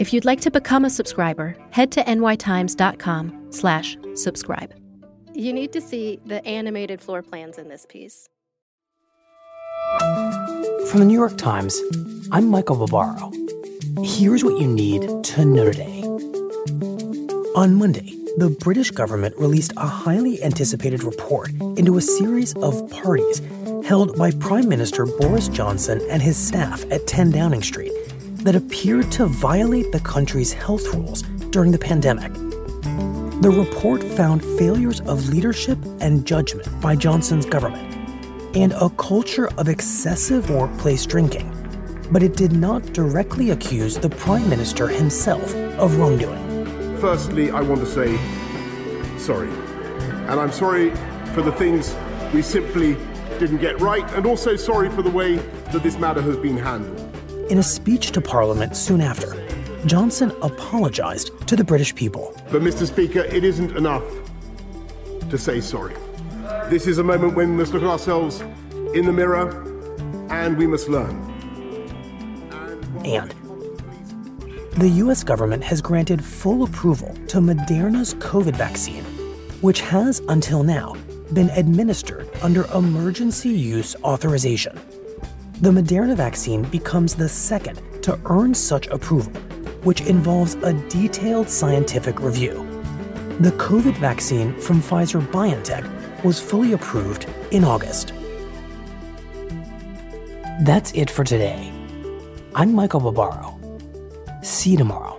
If you'd like to become a subscriber, head to nytimes.com slash subscribe. You need to see the animated floor plans in this piece. From the New York Times, I'm Michael Barbaro. Here's what you need to know today. On Monday, the British government released a highly anticipated report into a series of parties held by Prime Minister Boris Johnson and his staff at 10 Downing Street that appeared to violate the country's health rules during the pandemic. The report found failures of leadership and judgment by Johnson's government and a culture of excessive workplace drinking, but it did not directly accuse the Prime Minister himself of wrongdoing. Firstly, I want to say sorry. And I'm sorry for the things we simply didn't get right, and also sorry for the way that this matter has been handled. In a speech to Parliament soon after, Johnson apologized to the British people. But, Mr. Speaker, it isn't enough to say sorry. This is a moment when we must look at ourselves in the mirror and we must learn. And the US government has granted full approval to Moderna's COVID vaccine, which has until now been administered under emergency use authorization the Moderna vaccine becomes the second to earn such approval, which involves a detailed scientific review. The COVID vaccine from Pfizer BioNTech was fully approved in August. That's it for today. I'm Michael Barbaro. See you tomorrow.